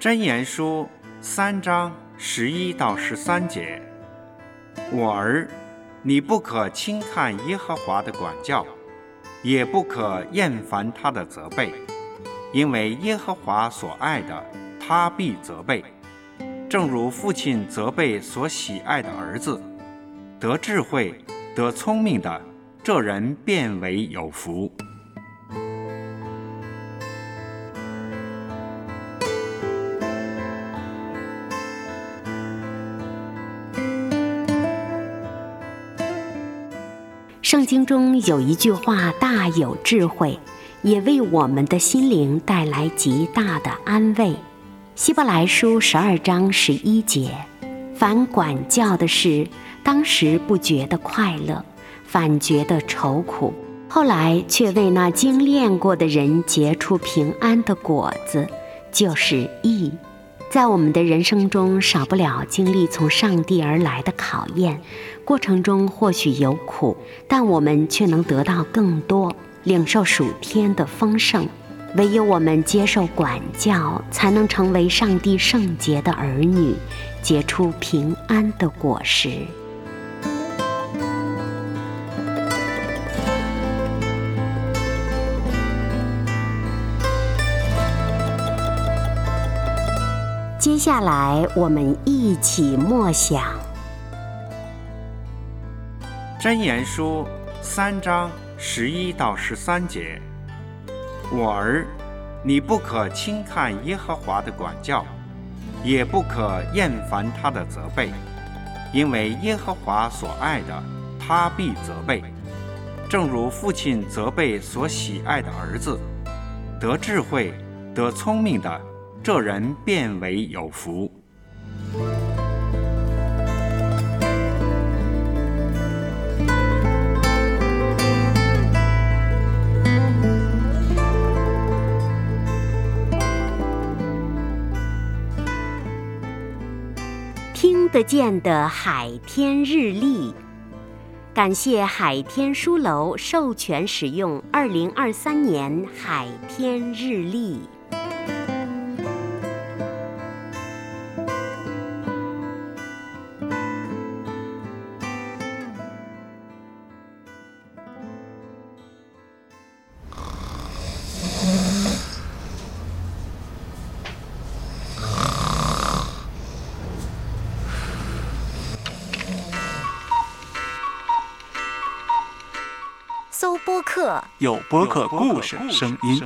箴言书三章十一到十三节：我儿，你不可轻看耶和华的管教，也不可厌烦他的责备，因为耶和华所爱的，他必责备，正如父亲责备所喜爱的儿子。得智慧、得聪明的，这人变为有福。圣经中有一句话大有智慧，也为我们的心灵带来极大的安慰。希伯来书十二章十一节：凡管教的事，当时不觉得快乐，反觉得愁苦；后来却为那精炼过的人结出平安的果子，就是义。在我们的人生中，少不了经历从上帝而来的考验，过程中或许有苦，但我们却能得到更多，领受属天的丰盛。唯有我们接受管教，才能成为上帝圣洁的儿女，结出平安的果实。接下来，我们一起默想《真言书》三章十一到十三节：我儿，你不可轻看耶和华的管教，也不可厌烦他的责备，因为耶和华所爱的，他必责备，正如父亲责备所喜爱的儿子。得智慧、得聪明的。这人变为有福。听得见的海天日历，感谢海天书楼授权使用二零二三年海天日历。搜播客，有播客故事声音。